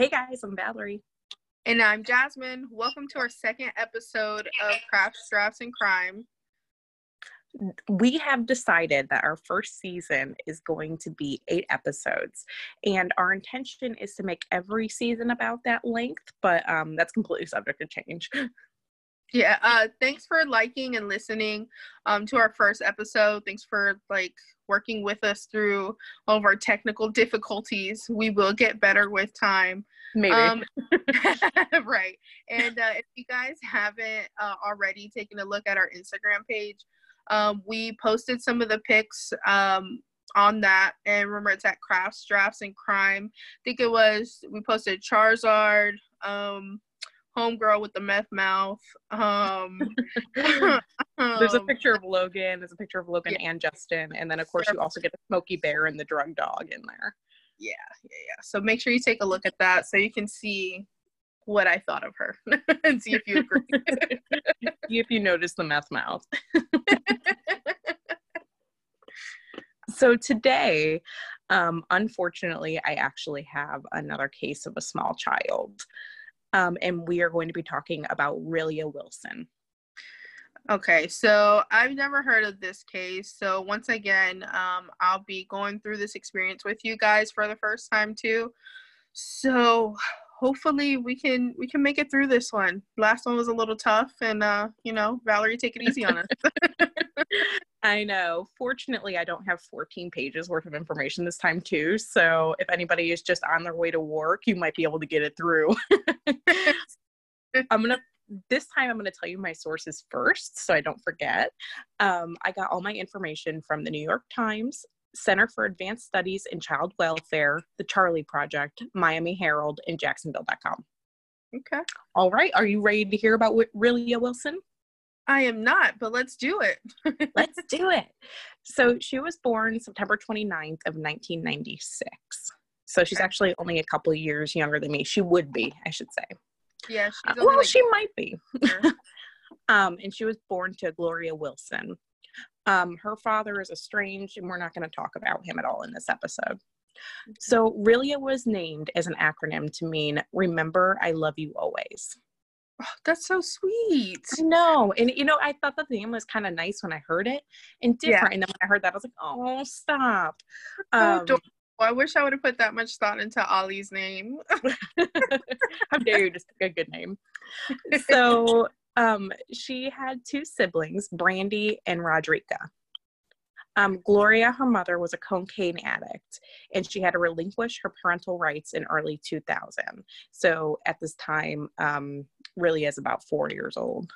Hey guys, I'm Valerie. And I'm Jasmine. Welcome to our second episode of Crafts, Drafts, and Crime. We have decided that our first season is going to be eight episodes, and our intention is to make every season about that length, but um, that's completely subject to change. Yeah, uh, thanks for liking and listening um, to our first episode. Thanks for like working with us through all of our technical difficulties. We will get better with time. Maybe. Um, right. And uh, if you guys haven't uh, already taken a look at our Instagram page, um, we posted some of the pics um, on that. And remember, it's at Crafts, Drafts, and Crime. I think it was, we posted Charizard. Um, homegirl with the meth mouth. Um, there's a um, picture of Logan. There's a picture of Logan yeah. and Justin, and then of course you also get the Smokey Bear and the drug dog in there. Yeah, yeah, yeah. So make sure you take a look at that so you can see what I thought of her and see if you agree. see if you notice the meth mouth. so today, um, unfortunately, I actually have another case of a small child. Um, and we are going to be talking about Rilya Wilson. Okay, so I've never heard of this case. So once again, um, I'll be going through this experience with you guys for the first time too. So hopefully we can we can make it through this one. Last one was a little tough, and uh, you know, Valerie, take it easy on us. I know. Fortunately, I don't have 14 pages worth of information this time, too. So if anybody is just on their way to work, you might be able to get it through. I'm going to, this time, I'm going to tell you my sources first so I don't forget. Um, I got all my information from the New York Times, Center for Advanced Studies in Child Welfare, the Charley Project, Miami Herald, and Jacksonville.com. Okay. All right. Are you ready to hear about Rilya Wilson? I am not, but let's do it. let's do it. So she was born September 29th of 1996. So she's actually only a couple of years younger than me. She would be, I should say. Yeah. Uh, well, like she might be. um, and she was born to Gloria Wilson. Um, her father is estranged, and we're not going to talk about him at all in this episode. So, Rilya was named as an acronym to mean Remember, I Love You Always. Oh, that's so sweet. I know. And you know, I thought that the name was kind of nice when I heard it and different. Yeah. And then when I heard that, I was like, oh, stop. Um, oh, I wish I would have put that much thought into Ollie's name. How dare you just pick a good name? So um, she had two siblings, Brandy and Rodrika. Um, Gloria, her mother, was a cocaine addict, and she had to relinquish her parental rights in early 2000. So at this time, um, really is about four years old.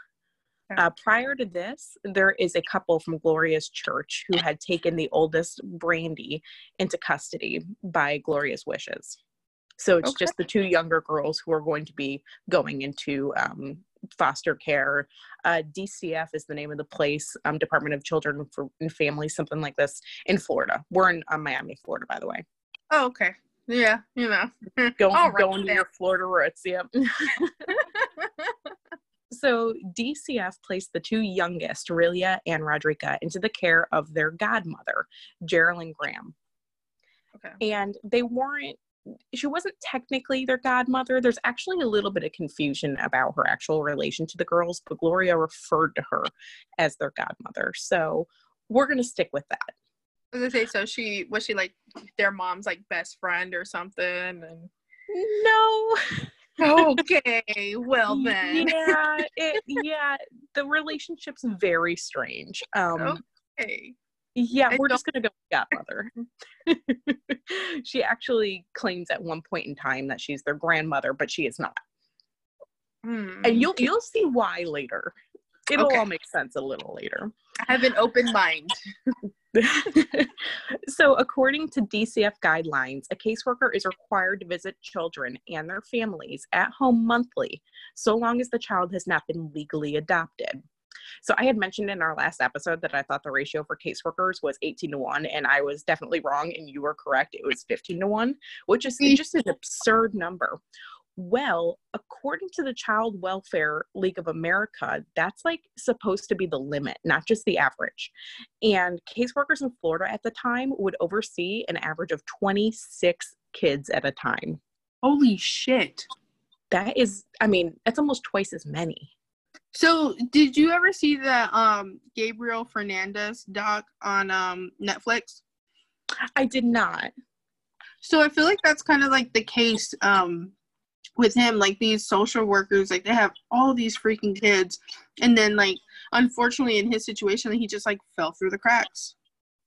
Uh, prior to this, there is a couple from Gloria's church who had taken the oldest Brandy into custody by Gloria's wishes. So it's okay. just the two younger girls who are going to be going into um, foster care. Uh, DCF is the name of the place, um, Department of Children and Families, something like this in Florida. We're in uh, Miami, Florida, by the way. Oh, okay. Yeah, you know, going right, going to your Florida roots. Yep. so DCF placed the two youngest, Rilya and Rodrika, into the care of their godmother, Geraldine Graham. Okay. And they weren't she wasn't technically their godmother. There's actually a little bit of confusion about her actual relation to the girls, but Gloria referred to her as their godmother. So we're going to stick with that. I was gonna say, so she was she like their mom's like best friend or something? And no. Okay, well then. Yeah, it, yeah. The relationship's very strange. Um, okay. Yeah, I we're just gonna go godmother. she actually claims at one point in time that she's their grandmother, but she is not. Hmm. And you'll you'll see why later. It'll okay. all make sense a little later. I have an open mind. so, according to DCF guidelines, a caseworker is required to visit children and their families at home monthly, so long as the child has not been legally adopted. So I had mentioned in our last episode that I thought the ratio for caseworkers was 18 to 1, and I was definitely wrong, and you were correct. It was 15 to 1, which is just an absurd number. Well, according to the Child Welfare League of America, that's like supposed to be the limit, not just the average. And caseworkers in Florida at the time would oversee an average of 26 kids at a time. Holy shit. That is, I mean, that's almost twice as many. So, did you ever see the um Gabriel Fernandez doc on um Netflix? I did not. So I feel like that's kind of like the case um with him like these social workers like they have all these freaking kids and then like unfortunately in his situation he just like fell through the cracks.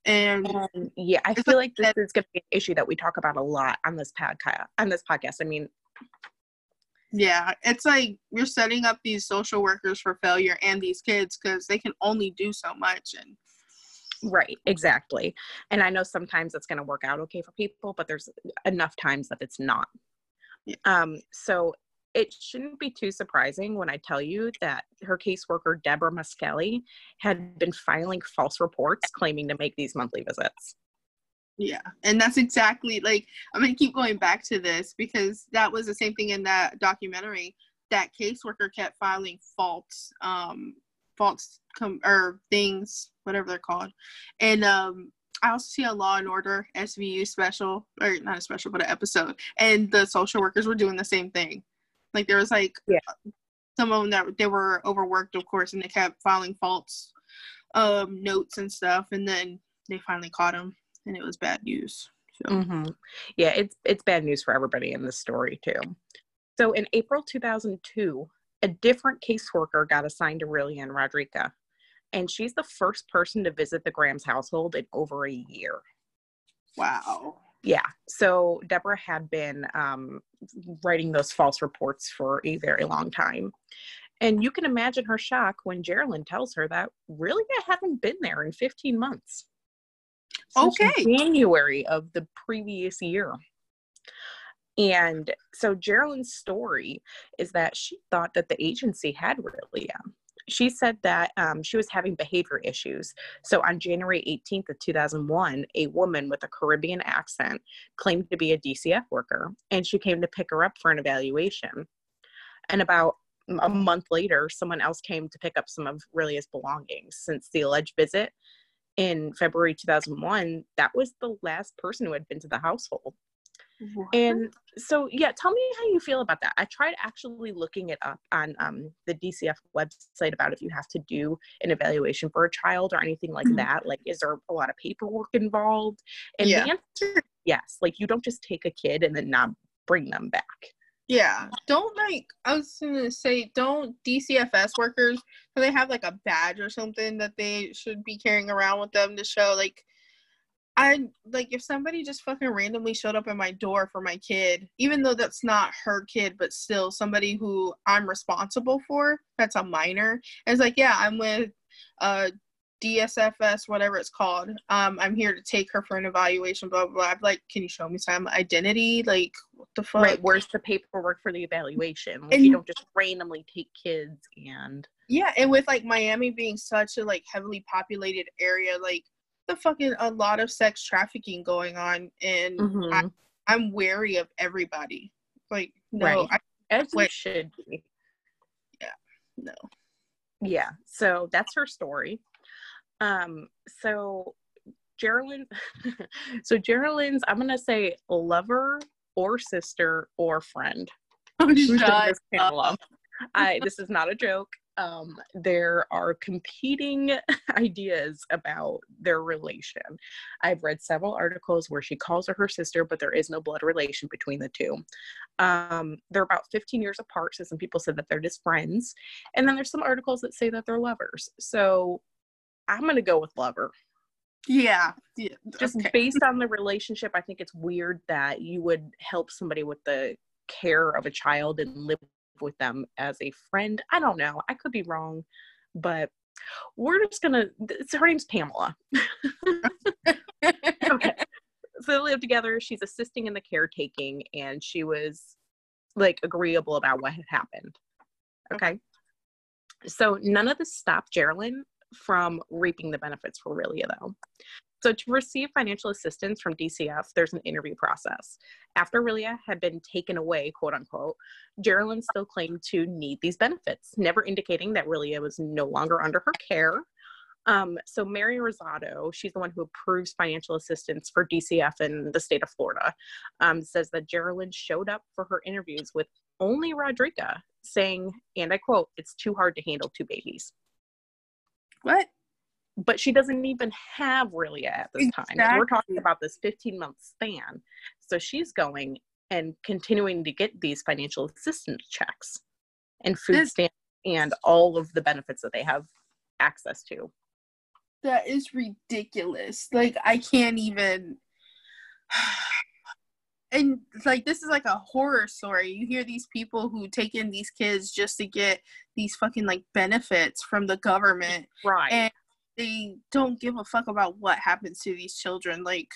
And yeah, I feel like like this is going to be an issue that we talk about a lot on this podcast. On this podcast, I mean, yeah, it's like you're setting up these social workers for failure and these kids because they can only do so much and right, exactly. And I know sometimes it's going to work out okay for people, but there's enough times that it's not. Um, so it shouldn't be too surprising when I tell you that her caseworker Deborah Muskelly had been filing false reports claiming to make these monthly visits. Yeah, and that's exactly like I'm gonna keep going back to this because that was the same thing in that documentary. That caseworker kept filing false, um, false com- or things, whatever they're called, and um, I also see a Law and Order SVU special or not a special but an episode, and the social workers were doing the same thing. Like there was like Yeah. some of them that they were overworked, of course, and they kept filing false um, notes and stuff, and then they finally caught them and it was bad news. So hmm Yeah, it's it's bad news for everybody in this story too. So in April 2002, a different caseworker got assigned to Aurelia and Rodrika, and she's the first person to visit the Grahams household in over a year. wow. Yeah, so Deborah had been um, writing those false reports for a very long time. And you can imagine her shock when Geraldine tells her that really I haven't been there in 15 months. Since Okay. January of the previous year. And so Geraldine's story is that she thought that the agency had Aurelia. She said that um, she was having behavior issues. So on January 18th of 2001, a woman with a Caribbean accent claimed to be a DCF worker, and she came to pick her up for an evaluation. And about a month later, someone else came to pick up some of Aurelia's belongings. Since the alleged visit in February 2001, that was the last person who had been to the household. And so, yeah, tell me how you feel about that. I tried actually looking it up on um, the DCF website about if you have to do an evaluation for a child or anything like Mhm. that. Like, is there a lot of paperwork involved? And Yeah. the answer is yes. Like, you don't just take a kid and then not bring them back. yeah, don't like I was gonna say, don't DCFS workers do they have like a badge or something that they should be carrying around with them to show like I like if somebody just fucking randomly showed up at my door for my kid, even though that's not her kid, but still somebody who I'm responsible for, that's a minor. And it's like, yeah, I'm with uh DSFS, whatever it's called. Um, I'm here to take her for an evaluation, blah blah blah. I'm like, can you show me some identity? Like, what the fuck? Right. Where's the paperwork for the evaluation? Like, And- you don't just randomly take kids and. Yeah, and with like Miami being such a like heavily populated area, like the fucking a lot of sex trafficking going on, and I, Mhm. I'm wary of everybody. Like, no, Right. I, As should be. Yeah, no. yeah so that's her story um so geraldine so geraldine's i'm gonna say lover or sister or friend should Shut this panel up. up? I, this is not a joke um there are competing ideas about their relation i've read several articles where she calls her her sister but there is no blood relation between the two um they're about 15 years apart so some people said that they're just friends and then there's some articles that say that they're lovers so i'm going to go with lover Yeah, yeah. just okay. based on the relationship i think it's weird that you would help somebody with the care of a child and live with them as a friend. I don't know. I could be wrong but we're just gonna her name's pamela. Okay. So they live together. She's assisting in the caretaking and she was like agreeable about what had happened. Okay? So none of this stopped geraldine from reaping the benefits for Aurelia, though. So, to receive financial assistance from DCF, there's an interview process. After Aurelia had been taken away, quote unquote, Geraldine still claimed to need these benefits, never indicating that Aurelia was no longer under her care. Um, so Mary Rosado, she's the one who approves financial assistance for DCF in the state of Florida, um, says that Geraldine showed up for her interviews with only Rodrika, saying, and I quote, "It's too hard to handle two babies." What? But she doesn't even have really at this time. We're talking about this 15 month span. So she's going and continuing to get these financial assistance checks and food This- stamps and all of the benefits that they have access to. That is ridiculous. Like I can't even and like this is like a horror story. You hear these people who take in these kids just to get these fucking like benefits from the government Right. and they don't give a fuck about what happens to these children. Like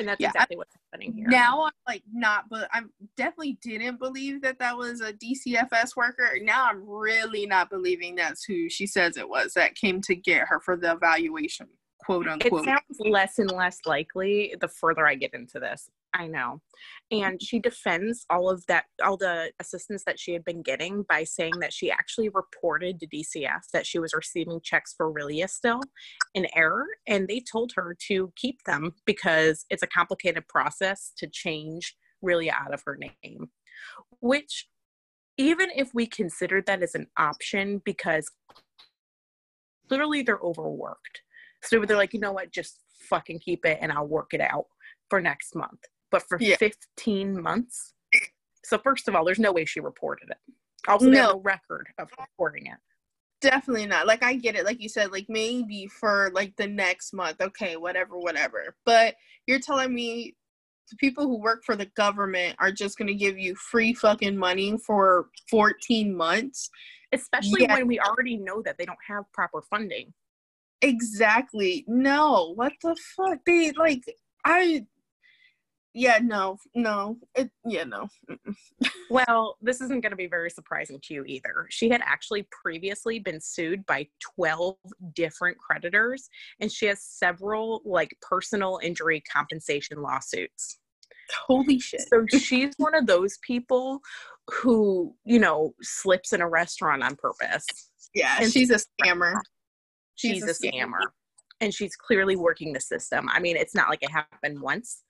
And that's Yeah, I- exactly what's happening here. now I'm like not but I'm definitely didn't believe that that was a DCFS worker. Now I'm really not believing that's who she says it was that came to get her for the evaluation, quote unquote. it sounds less and less likely the further I get into this. I know. And she defends all of that, all the assistance that she had been getting by saying that she actually reported to DCF that she was receiving checks for Rilya still in error. And they told her to keep them because it's a complicated process to change Rilya out of her name. Which, even if we considered that as an option, because literally they're overworked. So they're like, you know what, just fucking keep it and I'll work it out for next month. But for Yeah. 15 months. So first of all, there's no way she reported it. Also, No. no record of reporting it. Definitely not. Like I get it, like you said, like maybe for like the next month, okay, whatever, whatever. But you're telling me the people who work for the government are just gonna give you free fucking money for 14 months? Especially Yeah. when we already know that they don't have proper funding. Exactly. No. What the fuck? They like I yeah, no, no. It yeah, no. Well, this isn't going to be very surprising to you either. She had actually previously been sued by 12 different creditors, and she has several like personal injury compensation lawsuits. Holy shit. So she's one of those people who, you know, slips in a restaurant on purpose. Yeah, and- she's a scammer. She's, a scammer. And she's clearly working the system. I mean, it's not like it happened once.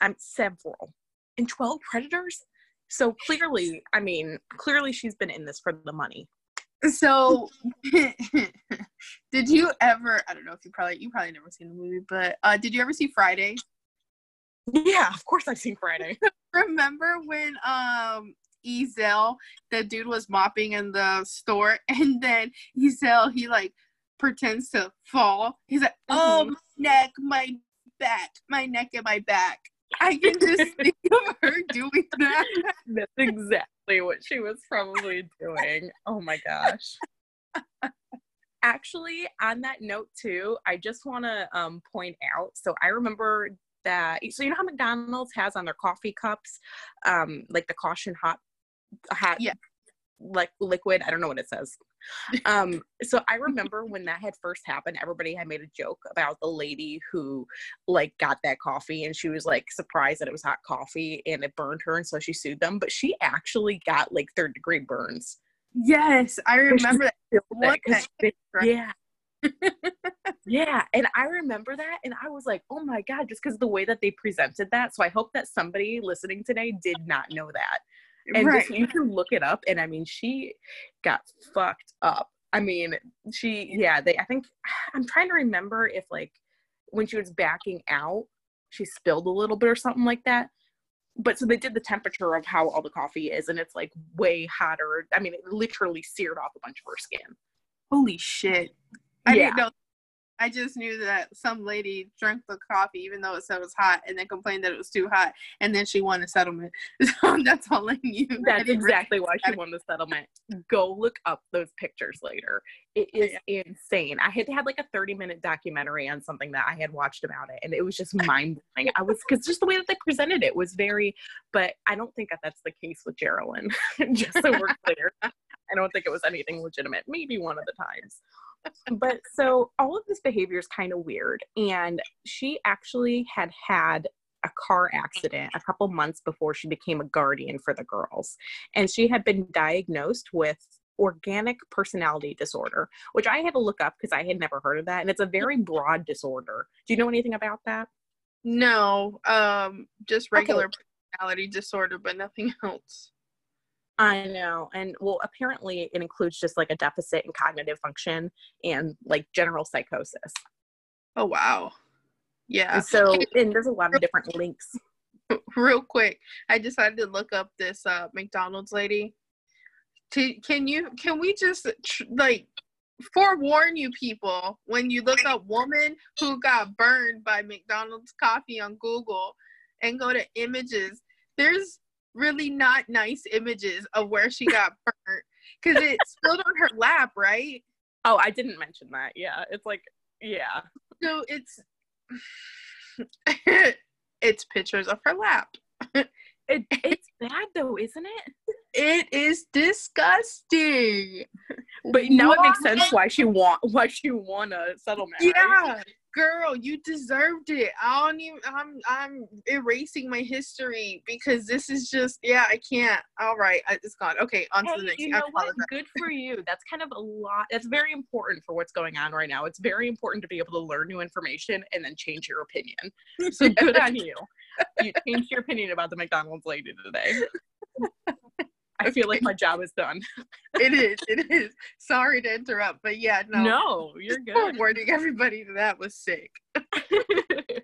I'm several. And 12 predators? So clearly, I mean, clearly she's been in this for the money. So, did you ever? I don't know if you probably you probably never seen the movie, but uh, did you ever see Friday? Yeah, of course I've seen Friday. Remember when um Ezal, the dude was mopping in the store, and then Ezal he like pretends to fall. He's like, "Oh, Mhm. my neck, my back, my neck and my back." I can just think of her doing that. That's exactly what she was probably doing. Oh my gosh. Actually, on that note too, I just want to um, point out. So I remember that. So you know how McDonald's has on their coffee cups, um, like the caution hot, hot, Yeah. like liquid. I don't know what it says. Um, so I remember when that had first happened, everybody had made a joke about the lady who like got that coffee and she was like surprised that it was hot coffee and it burned her and so she sued them. But she actually got like third degree burns. Yes, I remember that. What Because the they- yeah. yeah. And I remember that. And I was like, oh my God, just because the way that they presented that. So I hope that somebody listening today did not know that. And right. just, you can look it up. And I mean, she got fucked up. I mean, she, yeah, they, I think, I'm trying to remember if like when she was backing out, she spilled a little bit or something like that. But so they did the temperature of how all the coffee is, and it's like way hotter. I mean, it literally seared off a bunch of her skin. Holy shit. I Yeah. didn't know. I just knew that some lady drank the coffee even though it said it was hot and then complained that it was too hot and then she won a settlement. So that's all I knew. That's exactly why she won the settlement. Go look up those pictures later. It oh, is insane. I had had like a 30 minute documentary on something that I had watched about it, and it was just mind blowing. I was because just the way that they presented it was very, but I don't think that that's the case with Geraldine. just so we're clear, I don't think it was anything legitimate. Maybe one of the times. But so all of this behavior is kind of weird. And she actually had had a car accident a couple months before she became a guardian for the girls. And she had been diagnosed with organic personality disorder, which I had to look up because I had never heard of that. And it's a very broad disorder. Do you know anything about that? No, um, just regular okay. personality disorder, but nothing else. I know. And well, apparently it includes just like a deficit in cognitive function and like general psychosis. Oh, wow. Yeah. And so, and there's a lot of different links. Real quick, I decided to look up this uh, McDonald's lady. To, can you, can we just like forewarn you people when you look up woman who got burned by McDonald's coffee on Google and go to images, there's really not nice images of where she got burnt because it spilled on her lap, right? Oh, I didn't mention that. Yeah, it's like, yeah. So it's it's pictures of her lap. It, it's bad though, isn't it? It is disgusting. But now it makes sense why she want why she won a settlement. Yeah, right? Girl, you deserved it. I don't even. I'm I'm erasing my history because this is just. Yeah, I can't. All right, it's gone. Okay, on hey, to the next. You know what? Good for you. That's kind of a lot. That's very important for what's going on right now. It's very important to be able to learn new information and then change your opinion. So good on you. You changed your opinion about the McDonald's lady today. I feel like my job is done. it is. It is. Sorry to interrupt, but yeah, no. No, you're good. Warning everybody that that was sick.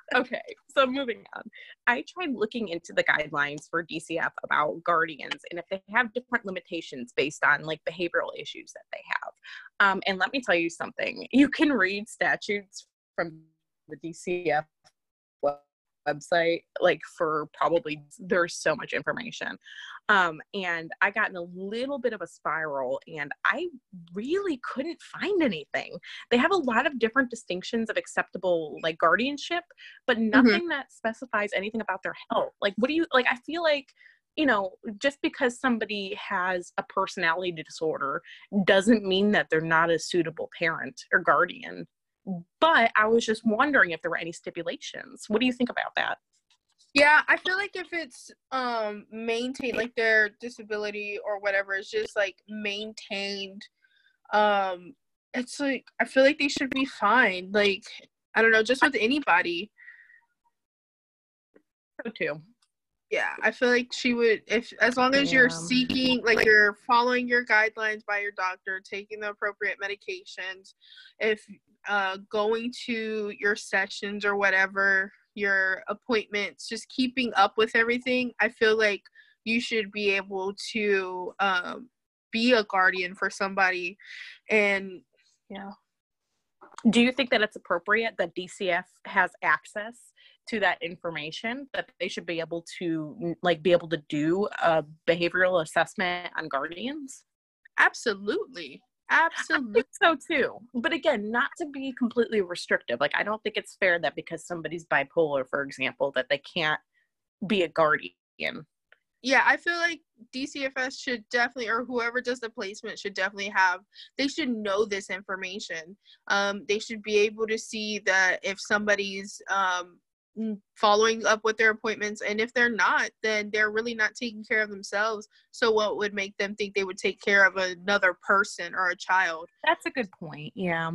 okay, so moving on. I tried looking into the guidelines for DCF about guardians and if they have different limitations based on like behavioral issues that they have. Um, and let me tell you something. You can read statutes from the DCF website like for probably there's so much information um and i got in a little bit of a spiral and i really couldn't find anything they have a lot of different distinctions of acceptable like guardianship but mm-hmm. nothing mm-hmm. that specifies anything about their health like what do you like i feel like you know, just because somebody has a personality disorder doesn't mean that they're not a suitable parent or guardian but I was just wondering if there were any stipulations. What do you think about that? Yeah, I feel like if it's um maintained like their disability or whatever is just like maintained um it's like I feel like they should be fine. Like I don't know, just with anybody. So too yeah i feel like she would if as long as you're seeking like you're following your guidelines by your doctor taking the appropriate medications if uh going to your sessions or whatever your appointments just keeping up with everything i feel like you should be able to um be a guardian for somebody and yeah. Do you think that it's appropriate that dcf has access to that information that they should be able to like be able to do a behavioral assessment on guardians? Absolutely. Absolutely so too. But again not to be completely restrictive. Like i don't think it's fair that because somebody's bipolar for example that they can't be a guardian. Yeah i feel like dcfs should definitely or whoever does the placement should definitely have they should know this information. Um they should be able to see that if somebody's um following up with their appointments and if they're not then they're really not taking care of themselves. So what would make them think they would take care of another person or a child? That's a good point yeah.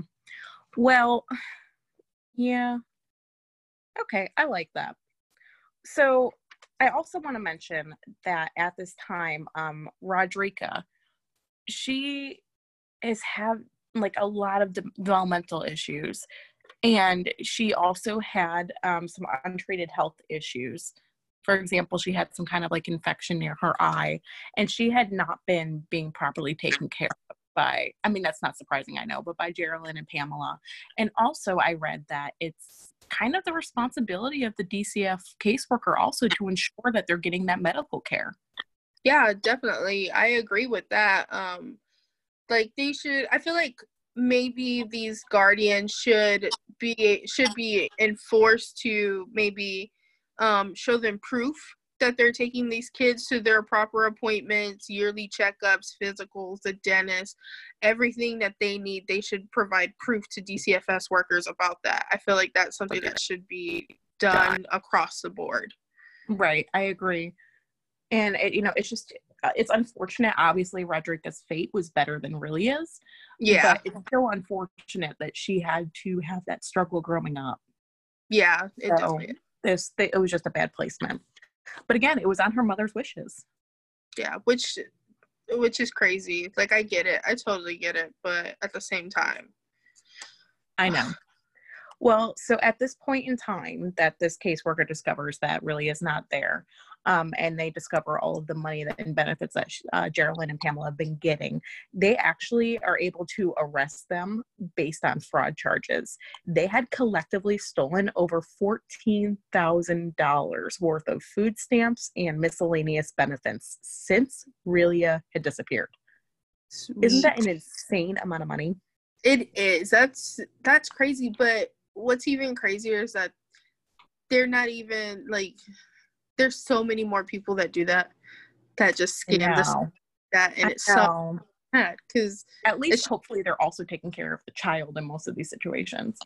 Well yeah. Okay i like that. So i also want to mention that at this time um rodrika she is have like a lot of developmental issues and she also had um, some untreated health issues. For example, she had some kind of like infection near her eye, and she had not been being properly taken care of by, I mean, that's not surprising, I know, but by Geraldine and Pamela. And also, I read that it's kind of the responsibility of the DCF caseworker also to ensure that they're getting that medical care. Yeah, definitely. I agree with that. Um, like they should, I feel like maybe these guardians should be should be enforced to maybe um, show them proof that they're taking these kids to their proper appointments, yearly checkups, physicals, the dentist, everything that they need. They should provide proof to DCFS workers about that. I feel like that's something that should be done across the board. Right, I agree. And it, you know, it's just Uh, it's unfortunate. Obviously, Rodrika's fate was better than Rilya's. Yeah. But it's still unfortunate that she had to have that struggle growing up. Yeah, it So, definitely. This, it was just a bad placement. But again, it was on her mother's wishes. Yeah, which which is crazy. Like I get it. I totally get it, but at the same time. I know. Well, so at this point in time that this caseworker discovers that really is not there, um, and they discover all of the money that, and benefits that uh, Geraldine and Pamela have been getting, they actually are able to arrest them based on fraud charges. They had collectively stolen over $14,000 worth of food stamps and miscellaneous benefits since Rilya had disappeared. Isn't that an insane amount of money? It is. That's that's crazy. But what's even crazier is that they're not even like. There's so many more people that do that, that just scam this that, and I it's so bad because At least hopefully they're also taking care of the child in most of these situations.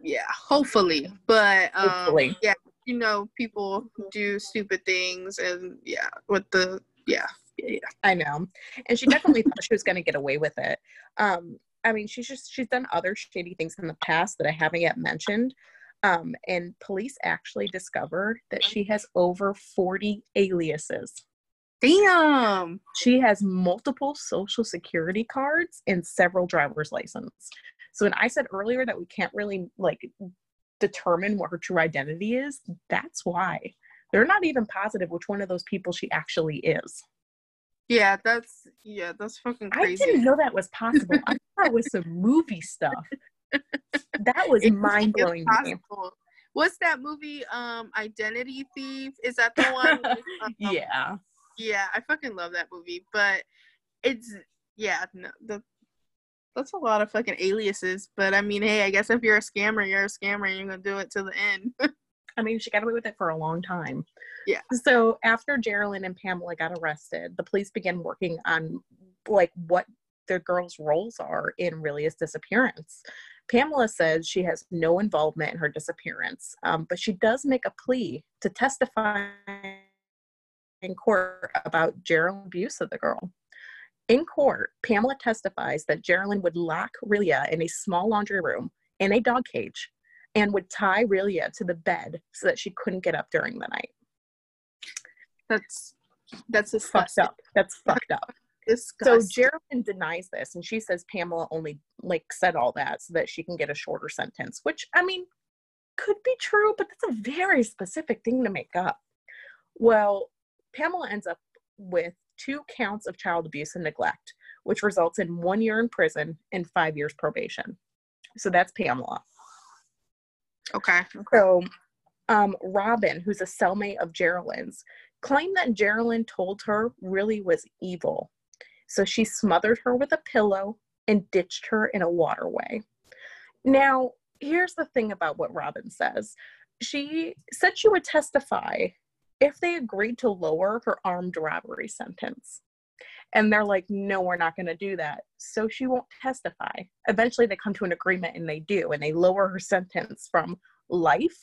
yeah, hopefully, but um, Hopefully. yeah, you know, people do stupid things, and yeah, with the yeah, yeah, yeah. I know. And she definitely thought she was going to get away with it. Um, I mean, she's just, she's done other shady things in the past that I haven't yet mentioned. Um, and police actually discovered that she has over 40 aliases. Damn. She has multiple social security cards and several driver's licenses. So when I said earlier that we can't really like determine what her true identity is, that's why. They're not even positive which one of those people she actually is. Yeah, that's yeah, that's fucking crazy. I didn't know that was possible. I thought it was some movie stuff. That was mind blowing to me. possible. What's that movie? Um, Identity Thief. Is that the one? um, yeah. yeah, I fucking love that movie. But it's yeah, no, the that's a lot of fucking aliases. But I mean, hey, I guess if you're a scammer, you're a scammer. and You're gonna do it to the end. I mean, she got away with it for a long time. Yeah. So after Geraldine and Pamela got arrested, the police began working on like what the girls' roles are in Rilya's disappearance. Pamela says she has no involvement in her disappearance, um, but she does make a plea to testify in court about Geraldine abuse of the girl. In court, Pamela testifies that Geraldine would lock Rilya in a small laundry room in a dog cage and would tie Rilya to the bed so that she couldn't get up during the night. That's that's Fucked up. That's fucked up. So Disgusting. Geraldine denies this and she says Pamela only like said all that so that she can get a shorter sentence, which I mean could be true, but that's a very specific thing to make up. Well, Pamela ends up with two counts of child abuse and neglect, which results in one year in prison and five years probation. So that's Pamela. okay. So, um, Robin, who's a cellmate of Geraldine's, claimed that Geraldine told her really was evil. So she smothered her with a pillow and ditched her in a waterway. Now, here's the thing about what Robin says. She said she would testify if they agreed to lower her armed robbery sentence. And they're like, no, we're not going to do that. So she won't testify. Eventually, they come to an agreement and they do, and they lower her sentence from life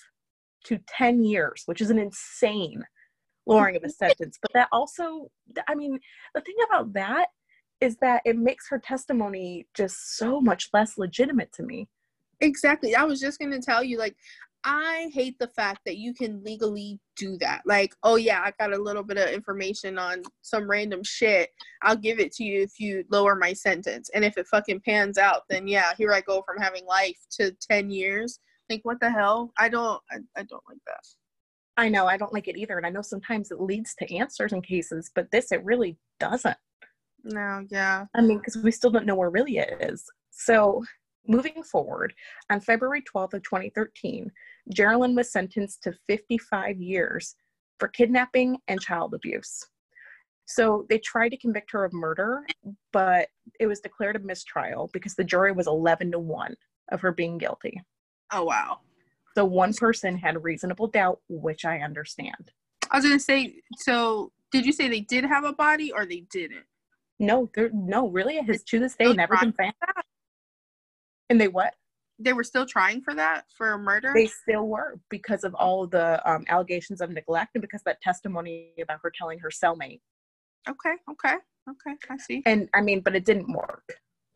to 10 years, which is an insane lowering of a sentence. But that also, I mean, the thing about that is that it makes her testimony just so much less legitimate to me. Exactly. I was just gonna tell you, like, I hate the fact that you can legally do that. Like, oh yeah, I got a little bit of information on some random shit. I'll give it to you if you lower my sentence. And if it fucking pans out, then yeah, here I go from having life to ten years. Like, what the hell? I don't. I, I don't like that. I know I don't like it either. And I know sometimes it leads to answers in cases, but this, it really doesn't. No. Yeah. I mean, because we still don't know where Rilya is. So, moving forward, on February 12th of 2013, Geraldine was sentenced to 55 years for kidnapping and child abuse. So they tried to convict her of murder, but it was declared a mistrial because the jury was 11 to 1 of her being guilty. Oh wow. So one person had reasonable doubt, which I understand. I was gonna say. So, did you say they did have a body or they didn't? No, there, no, really, it has to this day never been found. And they what? They were still trying for that for murder. They still were because of all the um, allegations of neglect and because that testimony about her telling her cellmate Okay, okay, okay. I see. And I mean, but it didn't work.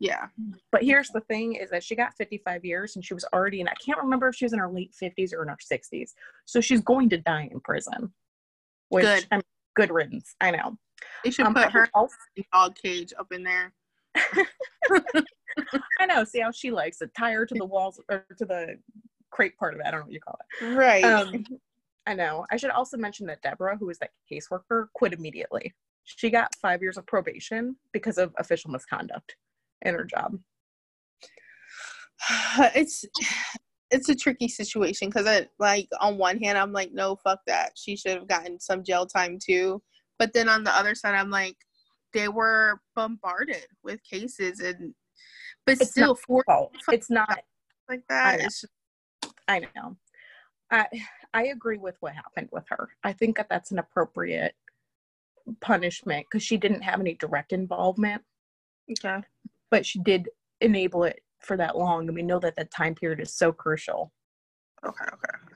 Yeah. But here's the thing is that she got 55 years and she was already in, I can't remember if she was in her late 50s or in her 60s. So she's going to die in prison. Which, Good. I mean, good riddance. I know. They should Um, put her dog cage up in there. I know. See how she likes it. Tie her to the walls or to the crate part of it. I don't know what you call it. Right. Um, I know. I should also mention that Deborah, who was that caseworker, quit immediately. She got five years of probation because of official misconduct in her job. it's it's a tricky situation because it like on one hand I'm like no fuck that she should have gotten some jail time too, but then on the other side I'm like they were bombarded with cases and but It's still for It's not. like I that know. it's just, I know. I I agree with what happened with her. I think that that's an appropriate punishment because she didn't have any direct involvement, okay but she did enable it for that long, and we know that that time period is so crucial. okay okay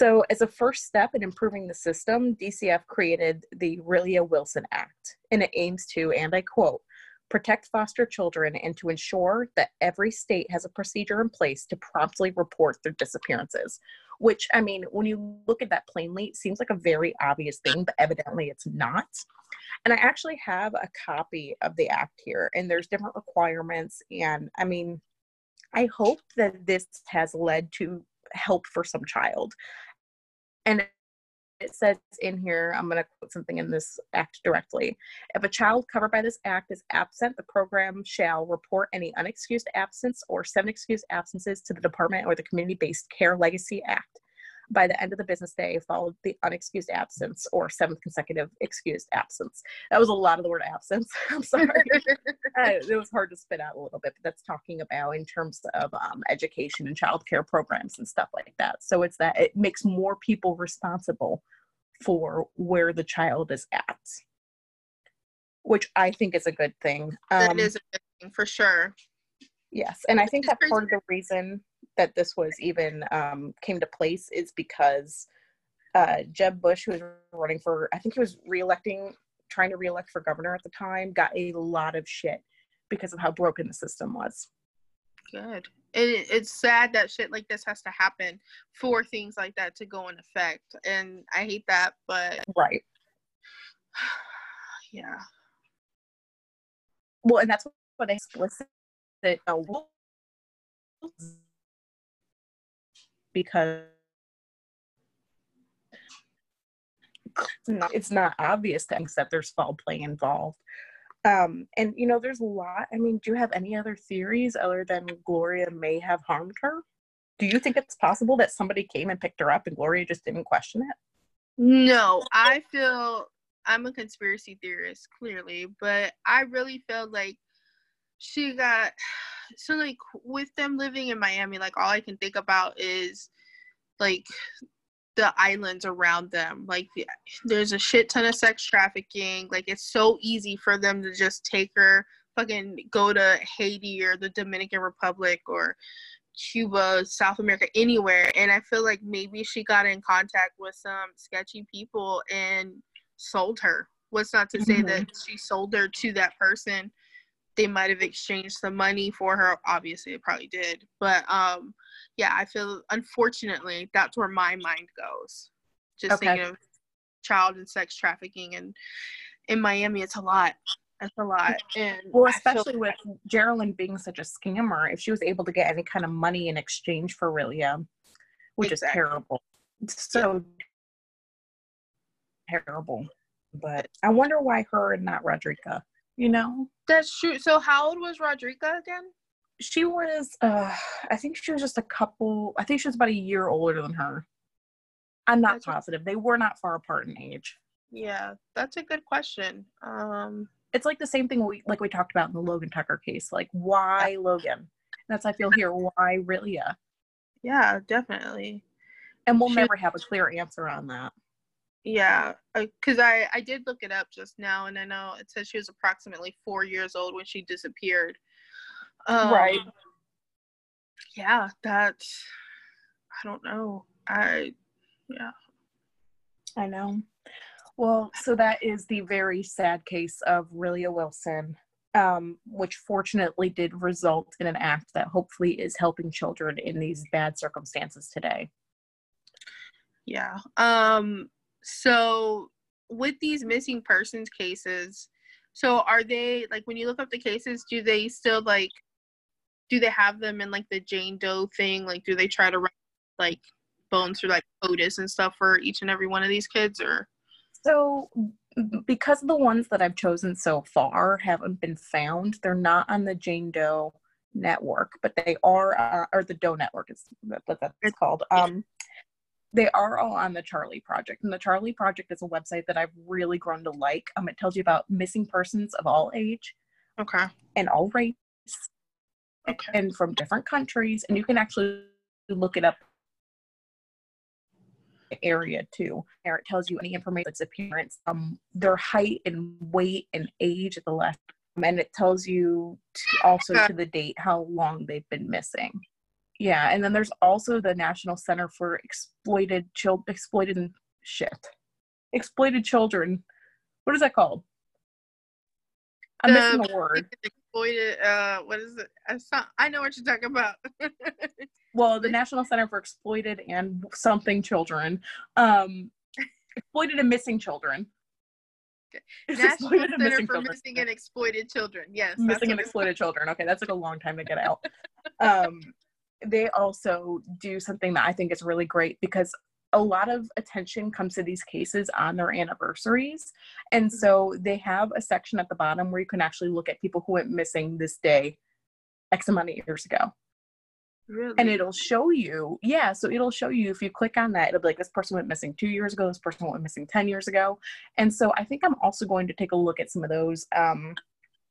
So, as a first step in improving the system, DCF created the Rilya Wilson Act, and it aims to, and I quote, protect foster children and to ensure that every state has a procedure in place to promptly report their disappearances. Which, I mean, when you look at that plainly, it seems like a very obvious thing, but evidently it's not. And I actually have a copy of the act here, and there's different requirements. And I mean, I hope that this has led to help for some child. And it says in here, I'm going to quote something in this act directly. If a child covered by this act is absent, the program shall report any unexcused absence or seven excused absences to the department or the Community Based Care Legacy Act by the end of the business day, followed the unexcused absence or seventh consecutive excused absence. That was a lot of the word absence. I'm sorry. Uh, it was hard to spit out a little bit, but that's talking about in terms of um, education and childcare programs and stuff like that. So it's that it makes more people responsible for where the child is at, which I think is a good thing. that Um, is a good thing for sure Yes, and I think that part of the reason that this was even um, came to place is because uh, Jeb Bush, who was running for, I think he was reelecting, trying to reelect for governor at the time, got a lot of shit because of how broken the system was. good it, it's sad that shit like this has to happen for things like that to go in effect and i hate that but Right. yeah Well, and that's what they explicit uh, because it's not, obvious to us that there's foul play involved. Um, and you know, there's a lot. I mean, do you have any other theories other than Gloria may have harmed her? Do you think it's possible that somebody came and picked her up and Gloria just didn't question it? No, I feel I'm a conspiracy theorist, clearly, but I really feel like she got so like with them living in Miami, like all I can think about is like the islands around them. Like there's a shit ton of sex trafficking. Like it's so easy for them to just take her, fucking go to Haiti or the Dominican Republic or Cuba, South America, anywhere. And I feel like maybe she got in contact with some sketchy people and sold her. What's not to say that mm-hmm. she sold her to that person? They might have exchanged some money for her. Obviously, it probably did. But um, yeah, I feel unfortunately that's where my mind goes. Just Okay. thinking of child and sex trafficking, and in Miami, it's a lot. It's a lot. And Well, I feel- especially with Geraldine being such a scammer, if she was able to get any kind of money in exchange for Rilya, which is terrible. It's so terrible. But I wonder why her and not Rodrika. You know, That's true. So how old was Rodrika again? she was. uh I think she was just a couple. I think she was about a year older than her. I'm not Gotcha. positive. They were not far apart in age. Yeah, that's a good question. Um, It's like the same thing we like we talked about in the Logan Tucker case. Like, why Logan? That's I feel here. Why Rilya? yeah, definitely. And we'll She- never have a clear answer on that. Yeah, because I I did look it up just now, and I know it says she was approximately four years old when she disappeared. Um, Right. Yeah, that's. I don't know. I. Yeah. I know. Well, so that is the very sad case of Rilya Wilson, um, which fortunately did result in an act that hopefully is helping children in these bad circumstances today. Yeah. Um. So with these missing persons cases, so are they like when you look up the cases, do they still like do they have them in like the Jane Doe thing? Like do they try to write like bones for like Otis and stuff for each and every one of these kids or so because the ones that I've chosen so far haven't been found, they're not on the Jane Doe network, but they are uh, or the Doe network is what that's called. Um they are all on the Charley Project. And the Charley Project is a website that I've really grown to like. Um, it tells you about missing persons of all age, okay, and all race, okay, and from different countries. And you can actually look it up area too. There it tells you any information its appearance, um, their height and weight and age at the left, and it tells you to also to the date how long they've been missing. Yeah, and then there's also the National Center for Exploited Child Exploited shit. Exploited children. What is that called? I'm the, missing a word. Exploited uh what is it? I, I know what you're talking about. well, the National Center for Exploited and something children. Um exploited and missing children. Okay. National Center missing for children. Missing and Exploited Children. Yes. Missing and Exploited Children. Okay, that's like a long time to get out. um they also do something that I think is really great because a lot of attention comes to these cases on their anniversaries. And mm-hmm. so they have a section at the bottom where you can actually look at people who went missing this day X amount of years ago. Really? And it'll show you, yeah. So it'll show you if you click on that, it'll be like this person went missing two years ago, this person went missing 10 years ago. And so I think I'm also going to take a look at some of those um,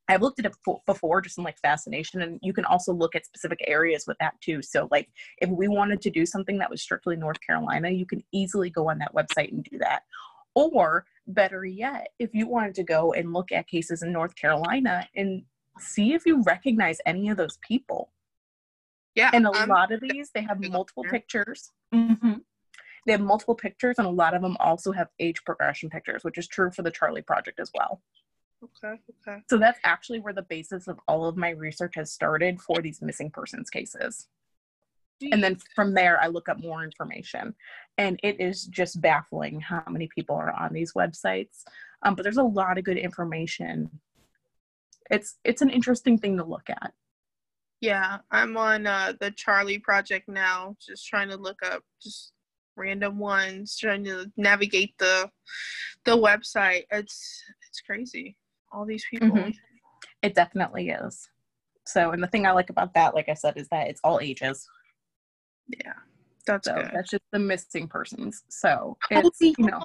I've looked at it before just in like fascination, and you can also look at specific areas with that too. So, like, if we wanted to do something that was strictly North Carolina, you can easily go on that website and do that. Or, better yet, if you wanted to go and look at cases in North Carolina and see if you recognize any of those people. Yeah. And a um, lot of these, they have multiple pictures. Mm-hmm. They have multiple pictures, and a lot of them also have age progression pictures, which is true for the Charley Project as well. Okay, okay. So that's actually where the basis of all of my research has started for these missing persons cases. And then from there, I look up more information. And it is just baffling how many people are on these websites. Um, but there's a lot of good information. It's it's an interesting thing to look at. Yeah, I'm on uh, the Charley Project now, just trying to look up just random ones, trying to navigate the the website. It's it's crazy all these people. Mm-hmm. It definitely is. So, and the thing I like about that, like I said, is that it's all ages. Yeah, that's so good. That's just the missing persons. So, it's, you know.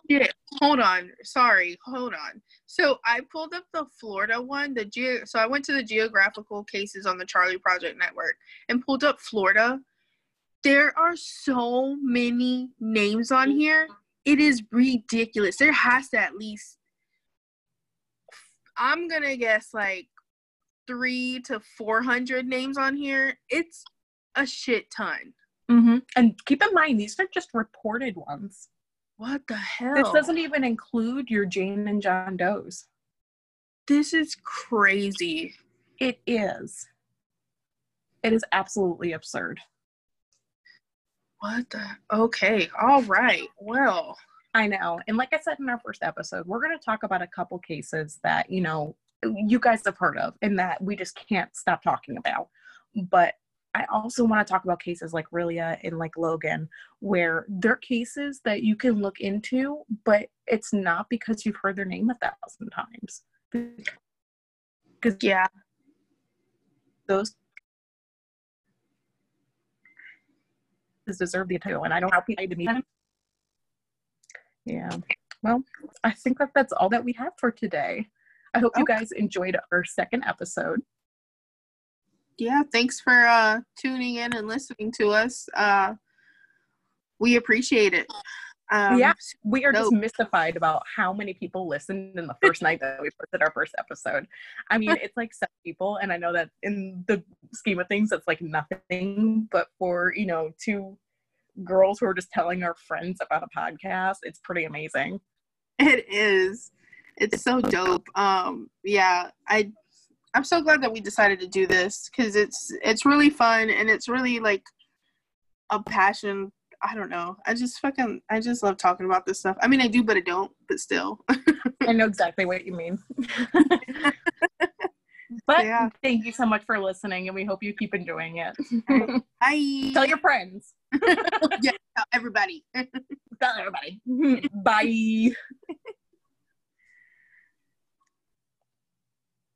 Hold on. Sorry. Hold on. So, I pulled up the Florida one. The ge- So, I went to the geographical cases on the Charley Project Network and pulled up Florida. There are so many names on here. It is ridiculous. There has to at least I'm gonna guess like three to four hundred names on here. It's a shit ton. Mm-hmm. And keep in mind, these are just reported ones. What the hell? This doesn't even include your Jane and John Doe's. This is crazy. It is. It is absolutely absurd. What the? Okay. All right. Well, I know. And like I said in our first episode, we're going to talk about a couple cases that, you know, you guys have heard of and that we just can't stop talking about. But I also want to talk about cases like Rilya and like Logan, where they're cases that you can look into, but it's not because you've heard their name a thousand times. Because, yeah, those deserve the title, and I don't have people to meet them yeah. Well, I think that that's all that we have for today. I hope okay. you guys enjoyed our second episode. Yeah, thanks for uh, tuning in and listening to us. Uh, we appreciate it. Um, yeah, we are just mystified about how many people listened in the first night that we posted our first episode. I mean, it's like seven people, and I know that in the scheme of things, it's like nothing. But for you know two girls who are just telling our friends about a podcast. It's pretty amazing. It is. It's so dope. Um, yeah, I I'm so glad that we decided to do this because it's it's really fun and it's really like a passion. I don't know. I just fucking I just love talking about this stuff. I mean, I do, but I don't. But still. I know exactly what you mean. but yeah. thank you so much for listening, and we hope you keep enjoying it. Bye. Tell your friends. yeah, tell everybody. tell everybody. Bye.